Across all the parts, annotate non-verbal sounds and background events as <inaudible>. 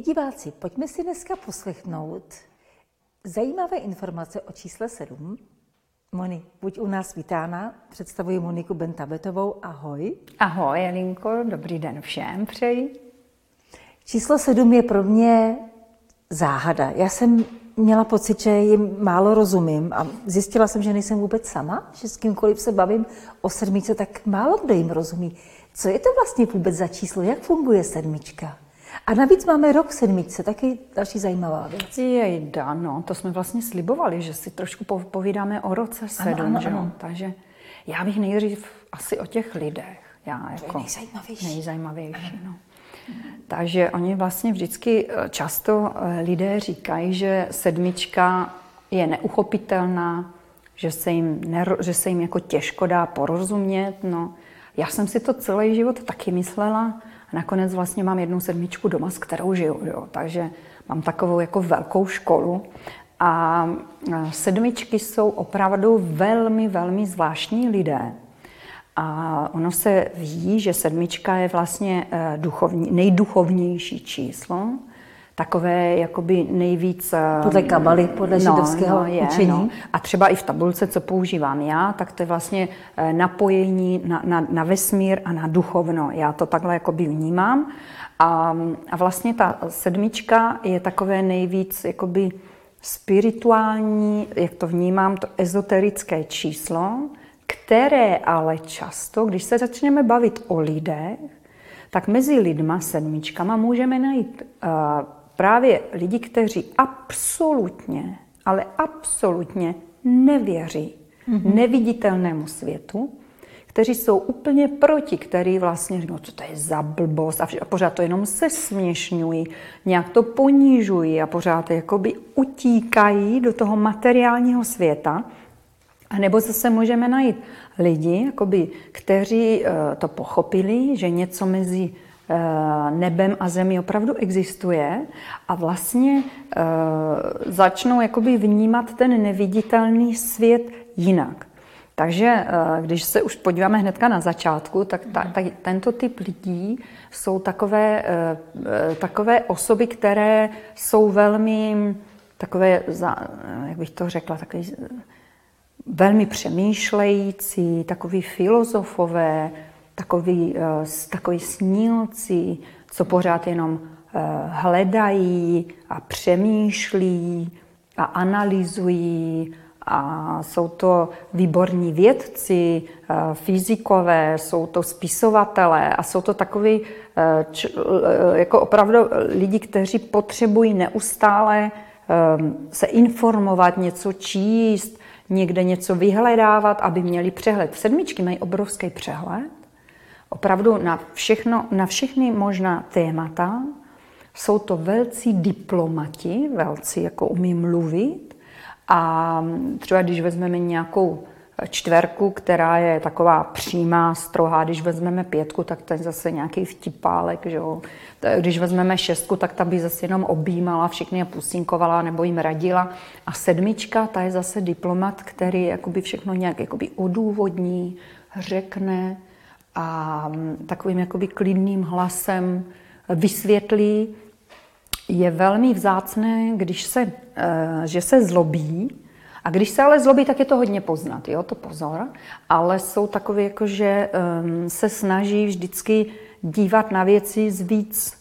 Milí diváci, pojďme si dneska poslechnout zajímavé informace o čísle 7. Moni, buď u nás vítána, představuji Moniku Bentabetovou, ahoj. Ahoj, Elinko, dobrý den všem přeji. Číslo 7 je pro mě záhada. Já jsem měla pocit, že jim málo rozumím a zjistila jsem, že nejsem vůbec sama, že s kýmkoliv se bavím o sedmičce, tak málo kdo jim rozumí. Co je to vlastně vůbec za číslo? Jak funguje sedmička? A navíc máme rok sedmičce, taky další zajímavá věc. Jejda, no, to jsme vlastně slibovali, že si trošku povídáme o roce sedm, ano, ano, že ano. Takže já bych nejdřív asi o těch lidech. Já jako to je nejzajímavější. Nejzajímavější, no. Takže oni vlastně vždycky eh, často eh, lidé říkají, že sedmička je neuchopitelná, že se jim, nero, že se jim jako těžko dá porozumět. No. Já jsem si to celý život taky myslela, a nakonec vlastně mám jednu sedmičku doma, s kterou žiju. Jo. Takže mám takovou jako velkou školu. A sedmičky jsou opravdu velmi, velmi zvláštní lidé. A ono se ví, že sedmička je vlastně e, duchovní, nejduchovnější číslo, takové jakoby nejvíc... E, podle kabaly, podle no, židovského no, je, učení. No. A třeba i v tabulce, co používám já, tak to je vlastně e, napojení na, na, na vesmír a na duchovno. Já to takhle jakoby vnímám. A, a vlastně ta sedmička je takové nejvíc jakoby spirituální, jak to vnímám, to ezoterické číslo, které ale často, když se začneme bavit o lidech, tak mezi lidma sedmičkama můžeme najít uh, právě lidi, kteří absolutně, ale absolutně nevěří mm-hmm. neviditelnému světu, kteří jsou úplně proti, který vlastně říkají, no co to je za blbost a pořád to jenom se směšňují, nějak to ponížují a pořád jakoby utíkají do toho materiálního světa. A nebo zase můžeme najít lidi, jakoby, kteří uh, to pochopili, že něco mezi nebem a zemí opravdu existuje a vlastně uh, začnou jakoby vnímat ten neviditelný svět jinak. Takže když se už podíváme hnedka na začátku, tak ta, ta, tento typ lidí jsou takové, takové osoby, které jsou velmi takové, jak bych to řekla, takové velmi přemýšlející, takový filozofové, takový, uh, takový snílci, co pořád jenom uh, hledají a přemýšlí a analyzují a jsou to výborní vědci, uh, fyzikové, jsou to spisovatelé a jsou to takový jako opravdu lidi, kteří potřebují neustále se informovat, něco číst, někde něco vyhledávat, aby měli přehled. Sedmičky mají obrovský přehled, opravdu na, všechno, na všechny možná témata. Jsou to velcí diplomati, velcí jako umí mluvit. A třeba když vezmeme nějakou čtverku, která je taková přímá, strohá. Když vezmeme pětku, tak to je zase nějaký vtipálek. Že jo? Když vezmeme šestku, tak ta by zase jenom objímala všechny a pusinkovala nebo jim radila. A sedmička, ta je zase diplomat, který jakoby všechno nějak jakoby odůvodní, řekne a takovým jakoby klidným hlasem vysvětlí. Je velmi vzácné, když se, eh, že se zlobí, a když se ale zlobí, tak je to hodně poznat, jo, to pozor. Ale jsou takové, jako že um, se snaží vždycky dívat na věci z víc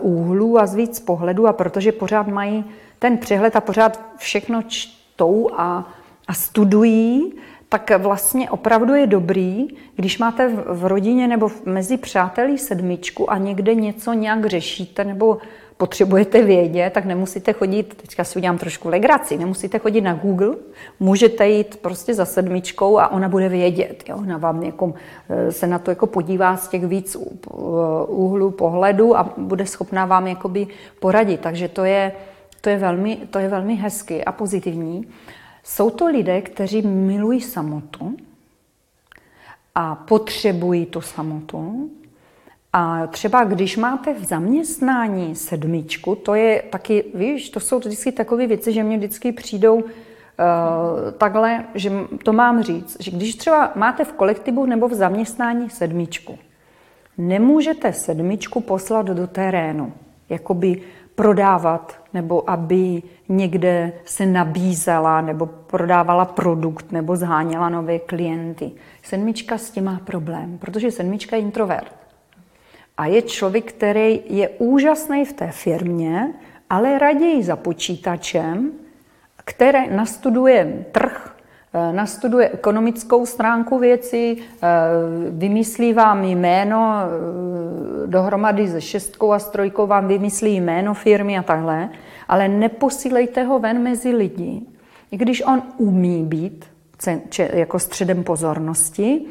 uh, úhlů a z víc pohledů a protože pořád mají ten přehled a pořád všechno čtou a, a studují, tak vlastně opravdu je dobrý, když máte v, rodině nebo mezi přáteli sedmičku a někde něco nějak řešíte nebo potřebujete vědět, tak nemusíte chodit, teďka si udělám trošku legraci, nemusíte chodit na Google, můžete jít prostě za sedmičkou a ona bude vědět. Jo? Ona vám jako, eh, se na to jako podívá z těch víc úhlů pohledu a bude schopná vám jakoby poradit. Takže to je, to je, velmi, to je velmi hezky a pozitivní. Jsou to lidé, kteří milují samotu a potřebují tu samotu, a třeba když máte v zaměstnání sedmičku, to je taky, víš, to jsou vždycky takové věci, že mě vždycky přijdou uh, takhle, že to mám říct, že když třeba máte v kolektivu nebo v zaměstnání sedmičku, nemůžete sedmičku poslat do terénu, jakoby prodávat, nebo aby někde se nabízela, nebo prodávala produkt, nebo zháněla nové klienty. Sedmička s tím má problém, protože sedmička je introvert. A je člověk, který je úžasný v té firmě, ale raději za počítačem, které nastuduje trh, nastuduje ekonomickou stránku věci, eh, vymyslí vám jméno, eh, dohromady se šestkou a s trojkou vám vymyslí jméno firmy a takhle, ale neposílejte ho ven mezi lidi. I když on umí být jako středem pozornosti,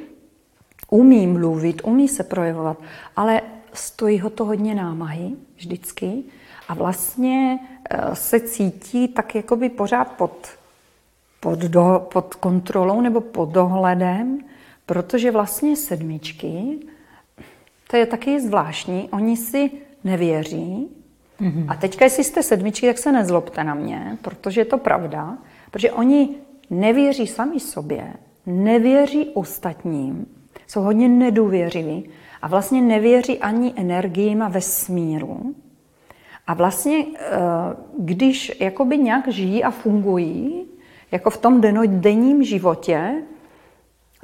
umí mluvit, umí se projevovat, ale stojí ho to hodně námahy vždycky a vlastně eh, se cítí tak jakoby pořád pod, pod, do, pod kontrolou nebo pod dohledem, protože vlastně sedmičky, to je taky zvláštní, oni si nevěří. Mm-hmm. A teďka, jestli jste sedmičky, tak se nezlobte na mě, protože je to pravda, protože oni nevěří sami sobě, nevěří ostatním, jsou hodně nedůvěřiví a vlastně nevěří ani energiím a vesmíru. A vlastně, eh, když jakoby nějak žijí a fungují, jako v tom denním životě,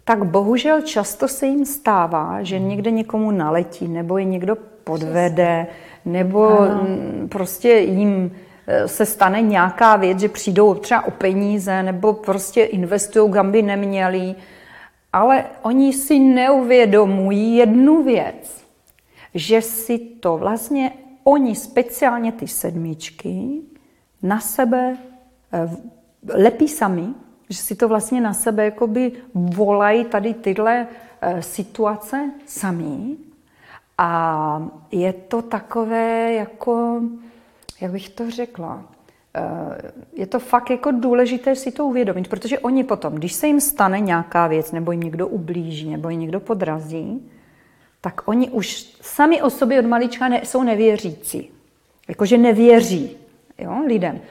tak bohužel často se jim stává, že někde někomu naletí, nebo je někdo podvede, nebo ano. prostě jim eh, se stane nějaká věc, že přijdou třeba o peníze, nebo prostě investují, kam by neměli. Ale oni si neuvědomují jednu věc, že si to vlastně oni, speciálně ty sedmičky, na sebe eh, lepí sami, že si to vlastně na sebe jakoby volají tady tyhle eh, situace sami. A je to takové jako, jak bych to řekla, eh, je to fakt jako důležité si to uvědomit, protože oni potom, když se jim stane nějaká věc, nebo jim někdo ublíží, nebo jim někdo podrazí, tak oni už sami o sobě od malička ne, jsou nevěřící. Jakože nevěří jo, lidem.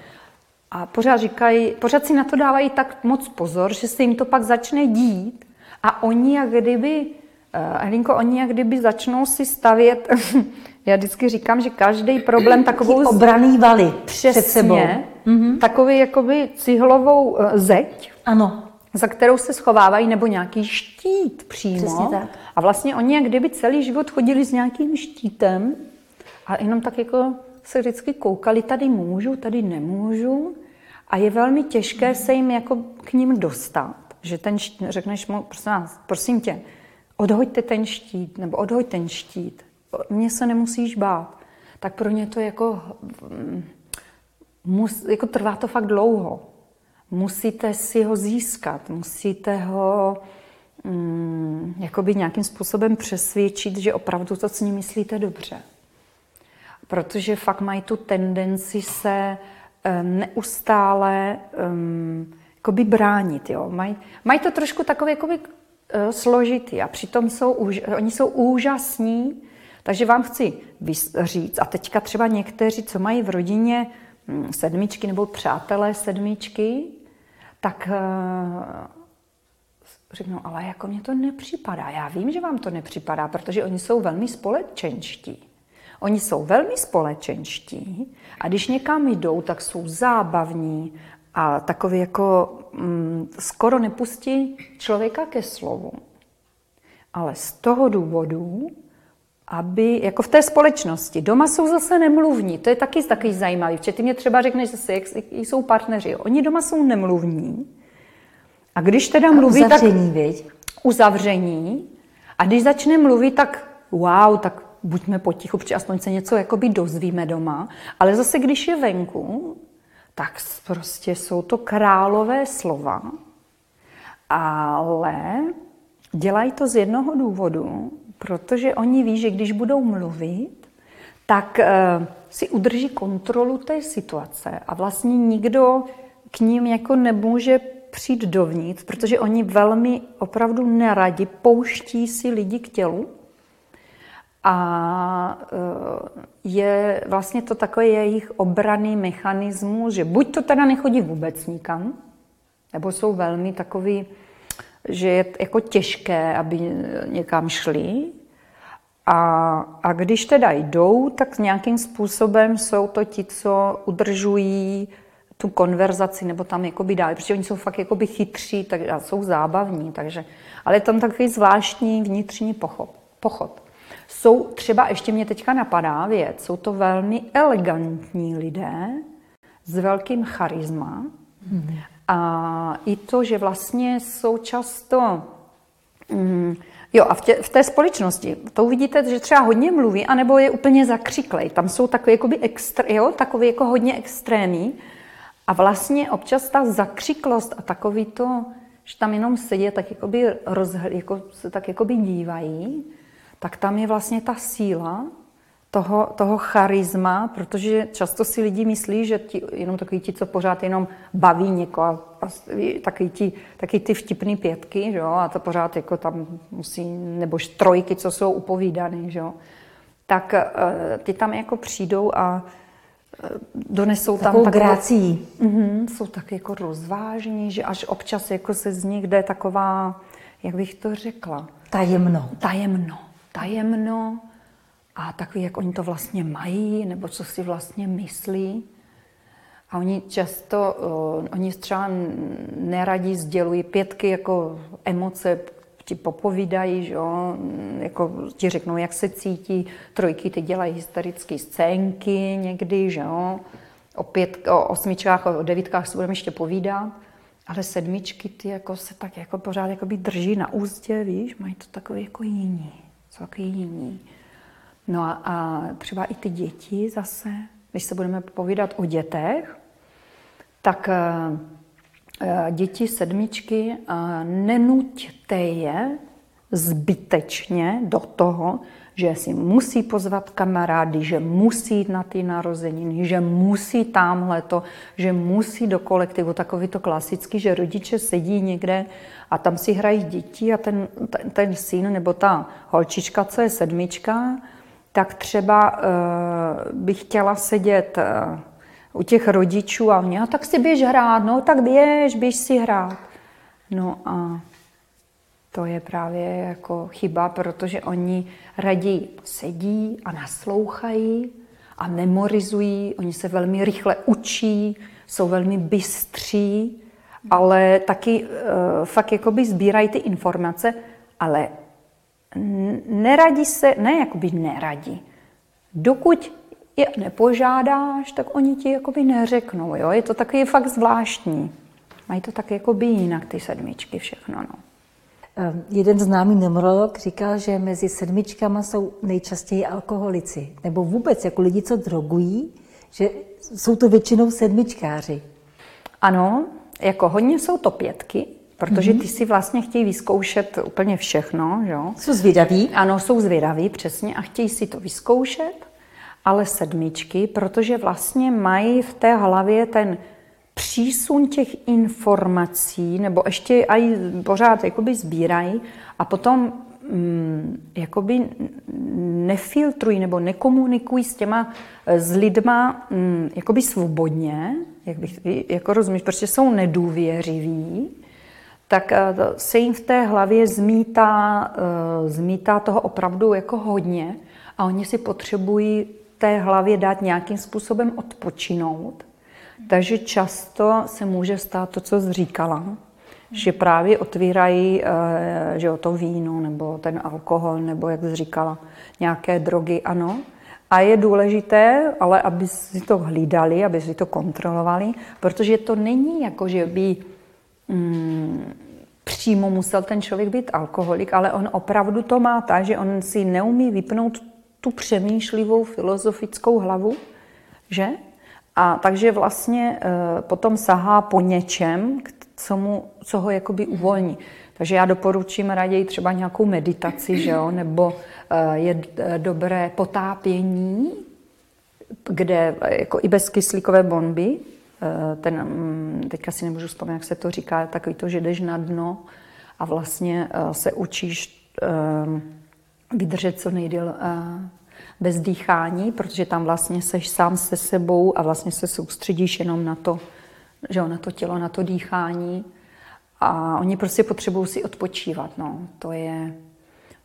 A pořád říkají, pořád si na to dávají tak moc pozor, že se jim to pak začne dít a oni jak kdyby, uh, Elinko, oni jak kdyby začnou si stavět, <laughs> já vždycky říkám, že každý problém takovou... obraný valy přesně, před sebou. Mm-hmm. Takový jakoby cihlovou uh, zeď. Ano za kterou se schovávají, nebo nějaký štít přímo. tak. A vlastně oni jak kdyby celý život chodili s nějakým štítem a jenom tak jako se vždycky koukali, tady můžu, tady nemůžu. A je velmi těžké se jim jako k ním dostat. Že ten štít, řekneš mu, prosím, vás, prosím tě, odhoďte ten štít, nebo odhoď ten štít. Mně se nemusíš bát. Tak pro ně to jako, mm, mus, jako trvá to fakt dlouho musíte si ho získat, musíte ho mm, nějakým způsobem přesvědčit, že opravdu to s ním myslíte dobře. Protože fakt mají tu tendenci se um, neustále um, bránit. Jo? Mají, mají to trošku takové jakoby, uh, složitý a přitom jsou, oni jsou úžasní, takže vám chci říct, a teďka třeba někteří, co mají v rodině hm, sedmičky nebo přátelé sedmičky, tak eh, řeknou, ale jako mně to nepřipadá. Já vím, že vám to nepřipadá, protože oni jsou velmi společenští. Oni jsou velmi společenští a když někam jdou, tak jsou zábavní a takový jako mm, skoro nepustí člověka ke slovu. Ale z toho důvodu, aby, jako v té společnosti, doma jsou zase nemluvní, to je taky takový zajímavý, protože ty mě třeba řekneš zase, jak jsou partneři, oni doma jsou nemluvní a když teda mluví, uzavření, tak... Viď? Uzavření. A když začne mluvit, tak wow, tak buďme potichu, protože aspoň se něco jakoby dozvíme doma. Ale zase, když je venku, tak prostě jsou to králové slova, ale dělají to z jednoho důvodu, protože oni ví, že když budou mluvit, tak uh, si udrží kontrolu té situace a vlastně nikdo k ním jako nemůže přijít dovnitř, protože oni velmi opravdu neradi pouští si lidi k tělu. A uh, je vlastně to takový jejich obraný mechanismus, že buď to teda nechodí vůbec nikam, nebo jsou velmi takový že je jako těžké, aby někam šli, A, a když teda jdou, tak nějakým způsobem jsou to ti, co udržují tu konverzaci, nebo tam jakoby dál, protože oni jsou fakt jakoby chytří, tak a jsou zábavní, takže, ale je tam takový zvláštní vnitřní pochop, pochod. Jsou třeba, ještě mě teďka napadá věc, jsou to velmi elegantní lidé s velkým charisma hmm. a i to, že vlastně jsou často mm, Jo, a v, tě, v té společnosti to uvidíte, že třeba hodně mluví, anebo je úplně zakřiklej. Tam jsou takové jakoby extra, jo, takový jako hodně extrémní. A vlastně občas ta zakřiklost a takový to, že tam jenom sedí tak jakoby rozhl, jako, se tak jakoby dívají, tak tam je vlastně ta síla toho, toho charisma, protože často si lidi myslí, že ti, jenom takový ti, co pořád jenom baví někoho, takový ti, taky ty vtipný pětky, že jo, a to pořád jako tam musí, nebo trojky, co jsou upovídané, že jo, tak uh, ty tam jako přijdou a uh, donesou Takovou tam grácí. Uh, jsou tak jako rozvážní, že až občas jako se z nich jde taková, jak bych to řekla? Tajemno. Tajemno. Tajemno a takový, jak oni to vlastně mají, nebo co si vlastně myslí. A oni často, uh, oni třeba neradí sdělují pětky jako emoce, ti popovídají, že jo, jako ti řeknou, jak se cítí, trojky ty dělají hysterické scénky někdy, že jo, o, pět, o osmičkách, o devítkách si budeme ještě povídat, ale sedmičky ty jako se tak jako pořád jako drží na úzdě, víš, mají to takový jako jiní, jsou takový jiní. No a, a třeba i ty děti zase, když se budeme povídat o dětech, tak uh, děti sedmičky, uh, nenuďte je zbytečně do toho, že si musí pozvat kamarády, že musí jít na ty narozeniny, že musí tamhle to, že musí do kolektivu. Takový to klasický, že rodiče sedí někde a tam si hrají děti a ten, ten, ten syn nebo ta holčička, co je sedmička, tak třeba uh, bych chtěla sedět uh, u těch rodičů a mě, a tak si běž hrát, no tak běž, běž si hrát. No a to je právě jako chyba, protože oni raději sedí a naslouchají a memorizují, oni se velmi rychle učí, jsou velmi bystří, ale taky uh, fakt jakoby sbírají ty informace, ale neradí se, ne jakoby neradí. Dokud je nepožádáš, tak oni ti jakoby neřeknou. Jo? Je to taky fakt zvláštní. Mají to tak jakoby jinak, ty sedmičky, všechno. No. Ehm, jeden známý numerolog říkal, že mezi sedmičkama jsou nejčastěji alkoholici, nebo vůbec jako lidi, co drogují, že jsou to většinou sedmičkáři. Ano, jako hodně jsou to pětky, protože ty si vlastně chtějí vyzkoušet úplně všechno. Jo? Jsou zvědaví? Ano, jsou zvědaví, přesně, a chtějí si to vyzkoušet, ale sedmičky, protože vlastně mají v té hlavě ten přísun těch informací, nebo ještě aj pořád jakoby sbírají a potom mm, jakoby nefiltrují nebo nekomunikují s těma, s lidma mm, jakoby svobodně, jak bych, jako rozumíš, protože jsou nedůvěřiví, tak eh, se jim v té hlavě zmítá, eh, zmítá toho opravdu jako hodně a oni si potřebují té hlavě dát nějakým způsobem odpočinout. Takže často se může stát to, co jsi říkala, že právě otvírají eh, že jo, to víno nebo ten alkohol, nebo jak jsi říkala, nějaké drogy, ano. A je důležité, ale aby si to hlídali, aby si to kontrolovali, protože to není jako, že by mm, přímo musel ten člověk být alkoholik, ale on opravdu to má tak, že on si neumí vypnout tu přemýšlivou filozofickou hlavu, že? A takže vlastně e, potom sahá po něčem, co, mu, co ho jakoby uvolní. Takže já doporučím raději třeba nějakou meditaci, že jo? nebo e, je e, dobré potápění, kde jako i bez kyslíkové bomby, Eh, ten, mm, teďka si nemůžu vzpomenout, jak se to říká, takový to, že jdeš na dno a vlastně eh, se učíš eh, vydržet co nejdéle bez dýchání, protože tam vlastně seš sám se sebou a vlastně se soustředíš jenom na to, že jo, na to tělo, na to dýchání. A oni prostě potřebují si odpočívat. No. To, je,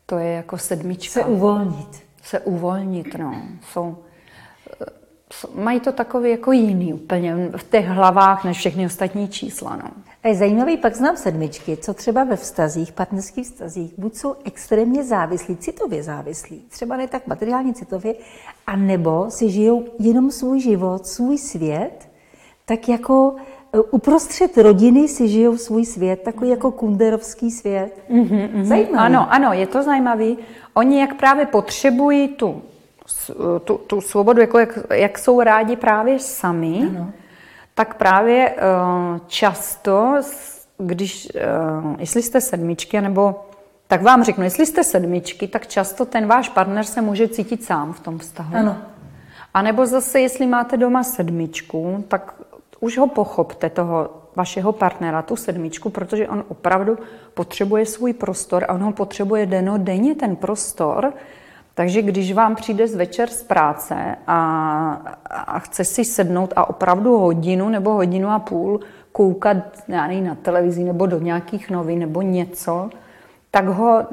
To je jako sedmička. Se uvolnit. Se uvolnit, no. Jsou, mají to takový jako jiný úplně v těch hlavách než všechny ostatní čísla, no. A je zajímavý, pak znám sedmičky, co třeba ve vztazích, partnerských vztazích, buď jsou extrémně závislí, citově závislí, třeba ne tak materiálně citově, a nebo si žijou jenom svůj život, svůj svět, tak jako e, uprostřed rodiny si žijou svůj svět, takový jako kunderovský svět. Mm-hmm, mm-hmm. Zajímavý. Ano, ano, je to zajímavý. Oni jak právě potřebují tu, tu, tu svobodu, jako jak, jak jsou rádi právě sami, ano tak právě eh, často, když, eh, jestli jste sedmičky, nebo tak vám řeknu, jestli jste sedmičky, tak často ten váš partner se může cítit sám v tom vztahu. Ano. A nebo zase, jestli máte doma sedmičku, tak už ho pochopte, toho vašeho partnera, tu sedmičku, protože on opravdu potřebuje svůj prostor a on ho potřebuje denně ten prostor, takže když vám přijde z večer z práce a, a chce si sednout a opravdu hodinu nebo hodinu a půl koukat já nevím, na televizi nebo do nějakých novin nebo něco, tak ho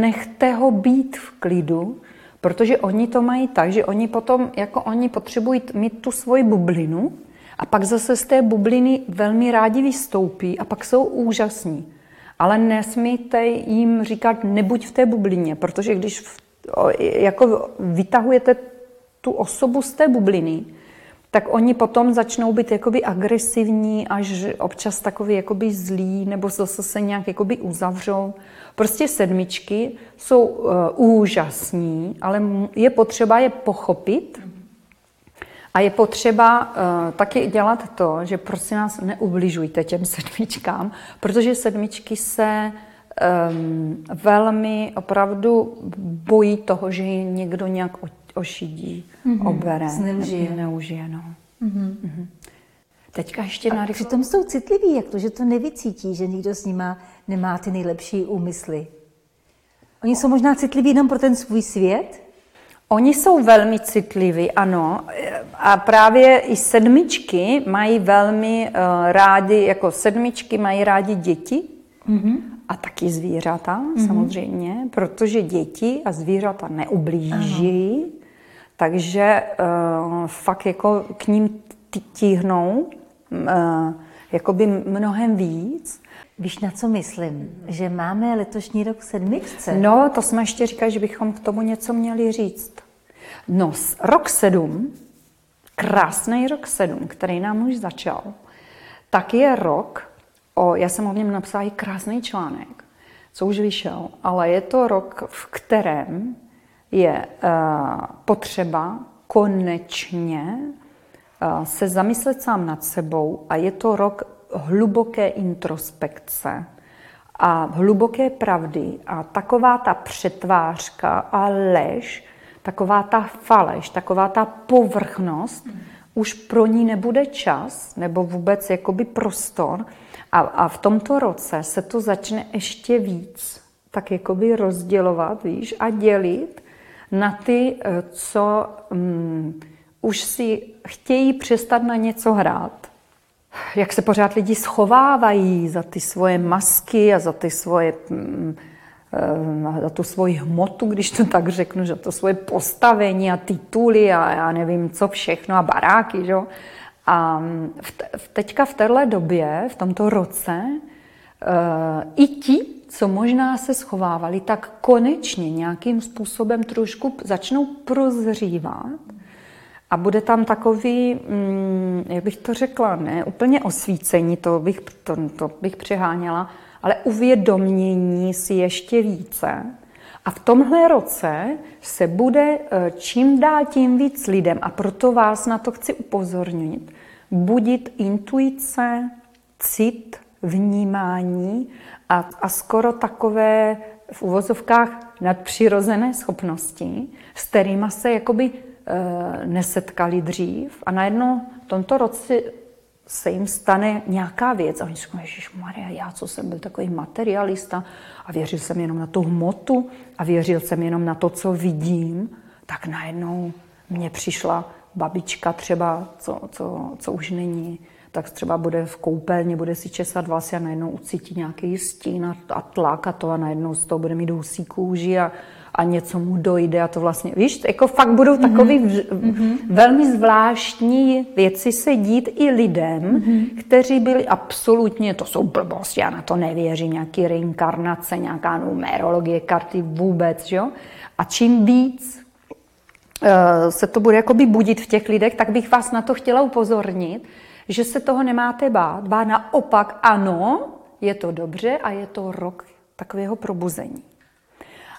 nechte ho být v klidu, protože oni to mají tak, že oni potom, jako oni potřebují mít tu svoji bublinu a pak zase z té bubliny velmi rádi vystoupí a pak jsou úžasní. Ale jim říkat, nebuď v té bublině, protože když v jako vytahujete tu osobu z té bubliny, tak oni potom začnou být jakoby agresivní, až občas takový jakoby zlí, nebo zase se nějak jakoby uzavřou. Prostě sedmičky jsou uh, úžasní, ale je potřeba je pochopit a je potřeba uh, taky dělat to, že prosím nás neubližujte těm sedmičkám, protože sedmičky se um, velmi opravdu bojí toho, že je někdo nějak ošidí, mm-hmm. obere, zneužije. neužije. No. Mm-hmm. Mm-hmm. Teďka ještě na Přitom jsou citliví, jak to, že to nevycítí, že nikdo s nima nemá ty nejlepší úmysly. Oni jsou možná citliví jenom pro ten svůj svět? Oni jsou velmi citliví, ano. A právě i sedmičky mají velmi uh, rádi, jako sedmičky mají rádi děti. Mm-hmm a taky zvířata mm-hmm. samozřejmě, protože děti a zvířata neublíží, ano. takže uh, fakt jako k ním tíhnou uh, jakoby mnohem víc. Víš, na co myslím? Že máme letošní rok v sedmičce. No, to jsme ještě říkali, že bychom k tomu něco měli říct. No, rok sedm, krásný rok sedm, který nám už začal, tak je rok, O, já jsem o něm napsala i krásný článek, co už vyšel, ale je to rok, v kterém je uh, potřeba konečně uh, se zamyslet sám nad sebou a je to rok hluboké introspekce a hluboké pravdy a taková ta přetvářka a lež, taková ta faleš, taková ta povrchnost, už pro ní nebude čas nebo vůbec jakoby prostor, a, a v tomto roce se to začne ještě víc tak jakoby rozdělovat, víš, a dělit na ty, eh, co um, už si chtějí přestat na něco hrát. Jak se pořád lidi schovávají za ty svoje masky a za ty svoje um, za tu svoji hmotu, když to tak řeknu, že to svoje postavení a tituly a já nevím co všechno a baráky, že? A v teďka v téhle době, v tomto roce, eh, i ti, co možná se schovávali, tak konečně nějakým způsobem trošku začnou prozřívat a bude tam takový, mm, jak bych to řekla, ne úplně osvícení, to bych, to, to bych přeháněla, ale uvědomění si ještě více. A v tomhle roce se bude eh, čím dál tím víc lidem, a proto vás na to chci upozornit, budit intuice, cit, vnímání a, a skoro takové v uvozovkách nadpřirozené schopnosti, s kterými se jakoby e, nesetkali dřív a najednou v tomto roce se jim stane nějaká věc. A oni říkají, Maria, já co jsem byl takový materialista a věřil jsem jenom na tu hmotu a věřil jsem jenom na to, co vidím, tak najednou mně přišla babička třeba, co, co, co už není, tak třeba bude v koupelně, bude si česat vlasy a najednou ucítí nějaký stín a, a tlak a to a najednou z toho bude mít husí kůži a, a něco mu dojde a to vlastně, víš, jako fakt budou takový mm-hmm. velmi zvláštní věci se dít i lidem, mm-hmm. kteří byli absolutně, to jsou blbosti, já na to nevěřím, nějaký reinkarnace, nějaká numerologie, karty vůbec, jo. A čím víc uh, se to bude jakoby budit v těch lidech, tak bych vás na to chtěla upozornit, že se toho nemáte bát, bát naopak ano, je to dobře a je to rok takového probuzení.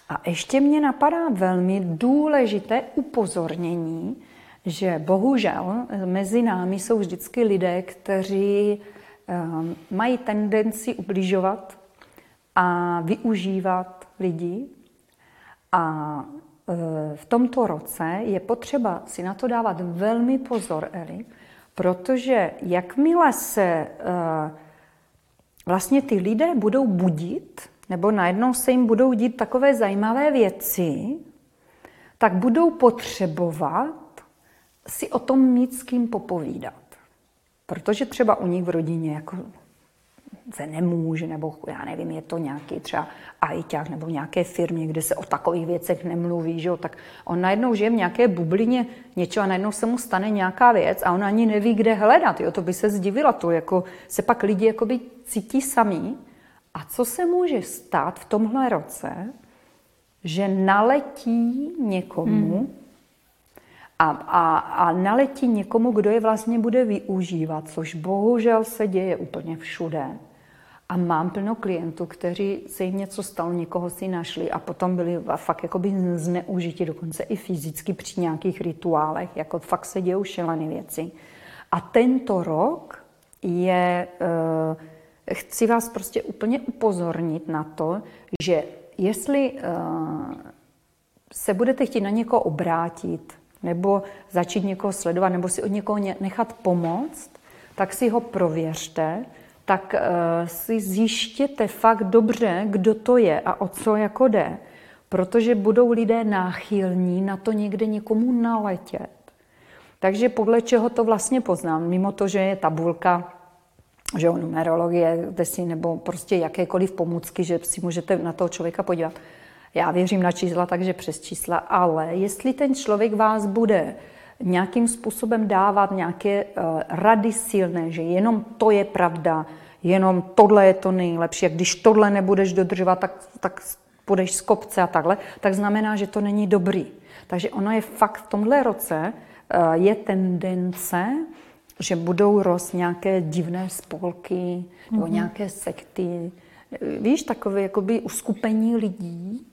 A ještě mě napadá velmi důležité upozornění, že bohužel mezi námi jsou vždycky lidé, kteří ehm, mají tendenci ubližovat a využívat lidi. A e, v tomto roce je potřeba si na to dávat velmi pozor, Eli, protože jakmile se e, vlastně ty lidé budou budit, nebo najednou se jim budou dít takové zajímavé věci, tak budou potřebovat si o tom mít s kým popovídat. Protože třeba u nich v rodině jako se nemůže, nebo já nevím, je to nějaký třeba ajťák nebo nějaké firmě, kde se o takových věcech nemluví, že jo, tak on najednou žije v nějaké bublině něčeho a najednou se mu stane nějaká věc a on ani neví, kde hledat, jo, to by se zdivila, to jako se pak lidi cítí sami a co se může stát v tomhle roce, že naletí někomu hmm. a, a, a naletí někomu, kdo je vlastně bude využívat, což bohužel se děje úplně všude. A mám plno klientů, kteří se jim něco stalo, někoho si našli a potom byli fakt jakoby zneužiti, dokonce i fyzicky při nějakých rituálech, jako fakt se dějou šílené věci. A tento rok je... Uh, chci vás prostě úplně upozornit na to, že jestli uh, se budete chtít na někoho obrátit, nebo začít někoho sledovat, nebo si od někoho nechat pomoct, tak si ho prověřte, tak uh, si zjištěte fakt dobře, kdo to je a o co jako jde. Protože budou lidé náchylní na to někde někomu naletět. Takže podle čeho to vlastně poznám, mimo to, že je tabulka že jo, numerologie, si, nebo prostě jakékoliv pomůcky, že si můžete na toho člověka podívat. Já věřím na čísla, takže přes čísla, ale jestli ten člověk vás bude nějakým způsobem dávat nějaké uh, rady silné, že jenom to je pravda, jenom tohle je to nejlepší, a když tohle nebudeš dodržovat, tak, tak půjdeš z kopce a takhle, tak znamená, že to není dobrý. Takže ono je fakt v tomhle roce uh, je tendence že budou rost nějaké divné spolky mm-hmm. nebo mhm. nějaké sekty. Víš, takové jakoby uskupení lidí,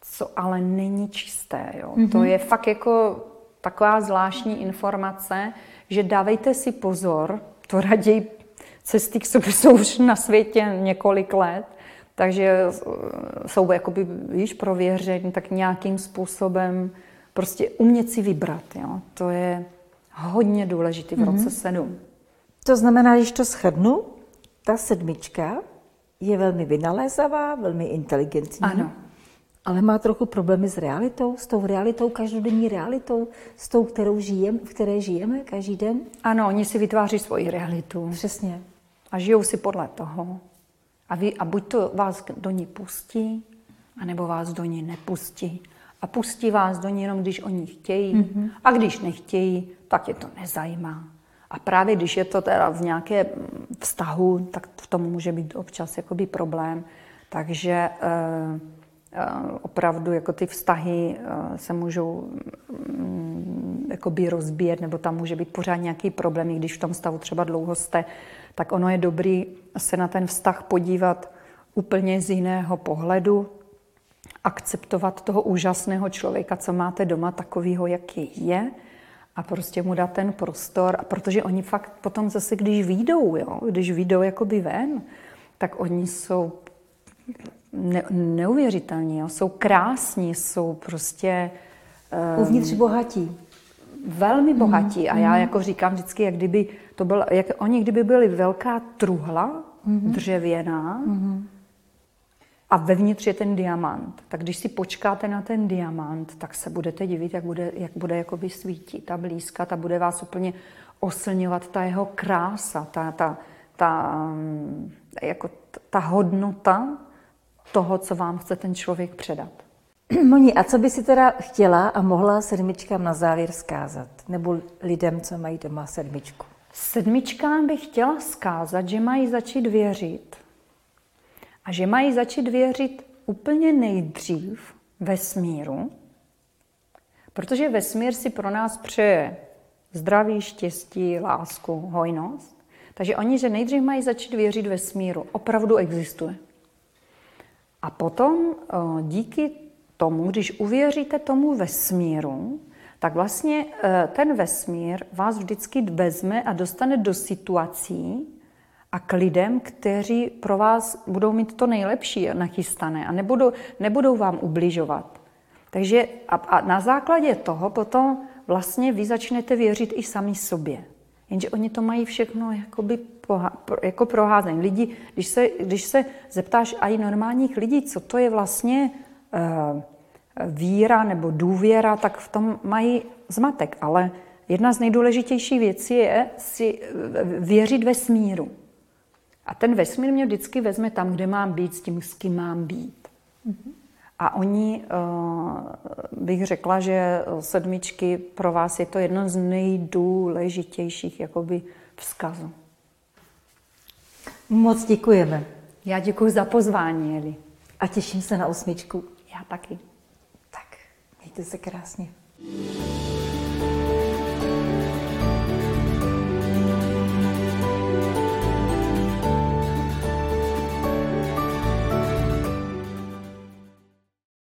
co ale není čisté. Jo? Mm-hmm. To je fakt jako taková zvláštní informace, že dávejte si pozor, to raději cesty k sobě jsou už na světě několik let, takže jsou jakoby, víš, prověření, tak nějakým způsobem prostě umět si vybrat. Jo? To je hodně důležitý v roce mm-hmm. 7. To znamená, když to shrnu, ta sedmička je velmi vynalézavá, velmi inteligentní. Ano. Ale má trochu problémy s realitou, s tou realitou, každodenní realitou, s tou, kterou žijem, v které žijeme každý den. Ano, oni si vytváří svoji realitu. Přesně. A žijou si podle toho. A, vy, a buď to vás do ní pustí, anebo vás do ní nepustí. A pustí vás do ní jenom, když oni chtějí. Mm-hmm. A když nechtějí, tak je to nezajímá. A právě když je to teda v nějaké vztahu, tak v tom může být občas jakoby problém. Takže e, opravdu jako ty vztahy e, se můžou mm, jakoby rozbíjet, nebo tam může být pořád nějaký problém, i když v tom stavu třeba dlouho jste, tak ono je dobrý se na ten vztah podívat úplně z jiného pohledu, akceptovat toho úžasného člověka, co máte doma, takového, jaký je, a prostě mu dát ten prostor, a protože oni fakt potom zase, když výjdou, jo, když výjdou jakoby ven, tak oni jsou ne, neuvěřitelní, jo, jsou krásní, jsou prostě... Um, Uvnitř bohatí. Velmi bohatí. Mm. A já jako říkám vždycky, jak kdyby to bylo, jak oni kdyby byli velká truhla, mm. dřevěná, mm a vevnitř je ten diamant. Tak když si počkáte na ten diamant, tak se budete divit, jak bude, jak bude jakoby svítit a blízkat a bude vás úplně oslňovat ta jeho krása, ta, ta, ta, mm, jako ta hodnota toho, co vám chce ten člověk předat. <clears throat> Moni, a co by si teda chtěla a mohla sedmičkám na závěr zkázat? Nebo lidem, co mají doma sedmičku? Sedmičkám bych chtěla zkázat, že mají začít věřit. A že mají začít věřit úplně nejdřív vesmíru, protože vesmír si pro nás přeje zdraví, štěstí, lásku, hojnost. Takže oni, že nejdřív mají začít věřit vesmíru, opravdu existuje. A potom eh, díky tomu, když uvěříte tomu vesmíru, tak vlastně eh, ten vesmír vás vždycky vezme a dostane do situací a k lidem, kteří pro vás budou mít to nejlepší nachystané a nebudou, nebudou vám ubližovat. Takže a, a na základě toho potom vlastně vy začnete věřit i sami sobě. Jenže oni to mají všechno jakoby poha, jako proházené. Lidi, když se, když se zeptáš i normálních lidí, co to je vlastně uh, víra nebo důvěra, tak v tom mají zmatek. Ale jedna z nejdůležitějších věcí je si eh, věřit ve smíru. A ten vesmír mě vždycky vezme tam, kde mám být, s tím, s kým mám být. Mm-hmm. A oni, uh, bych řekla, že sedmičky pro vás je to jedno z nejdůležitějších jakoby vzkazů. Moc děkujeme. Já děkuji za pozvání, Eli. A těším se na osmičku. Já taky. Tak, mějte se krásně.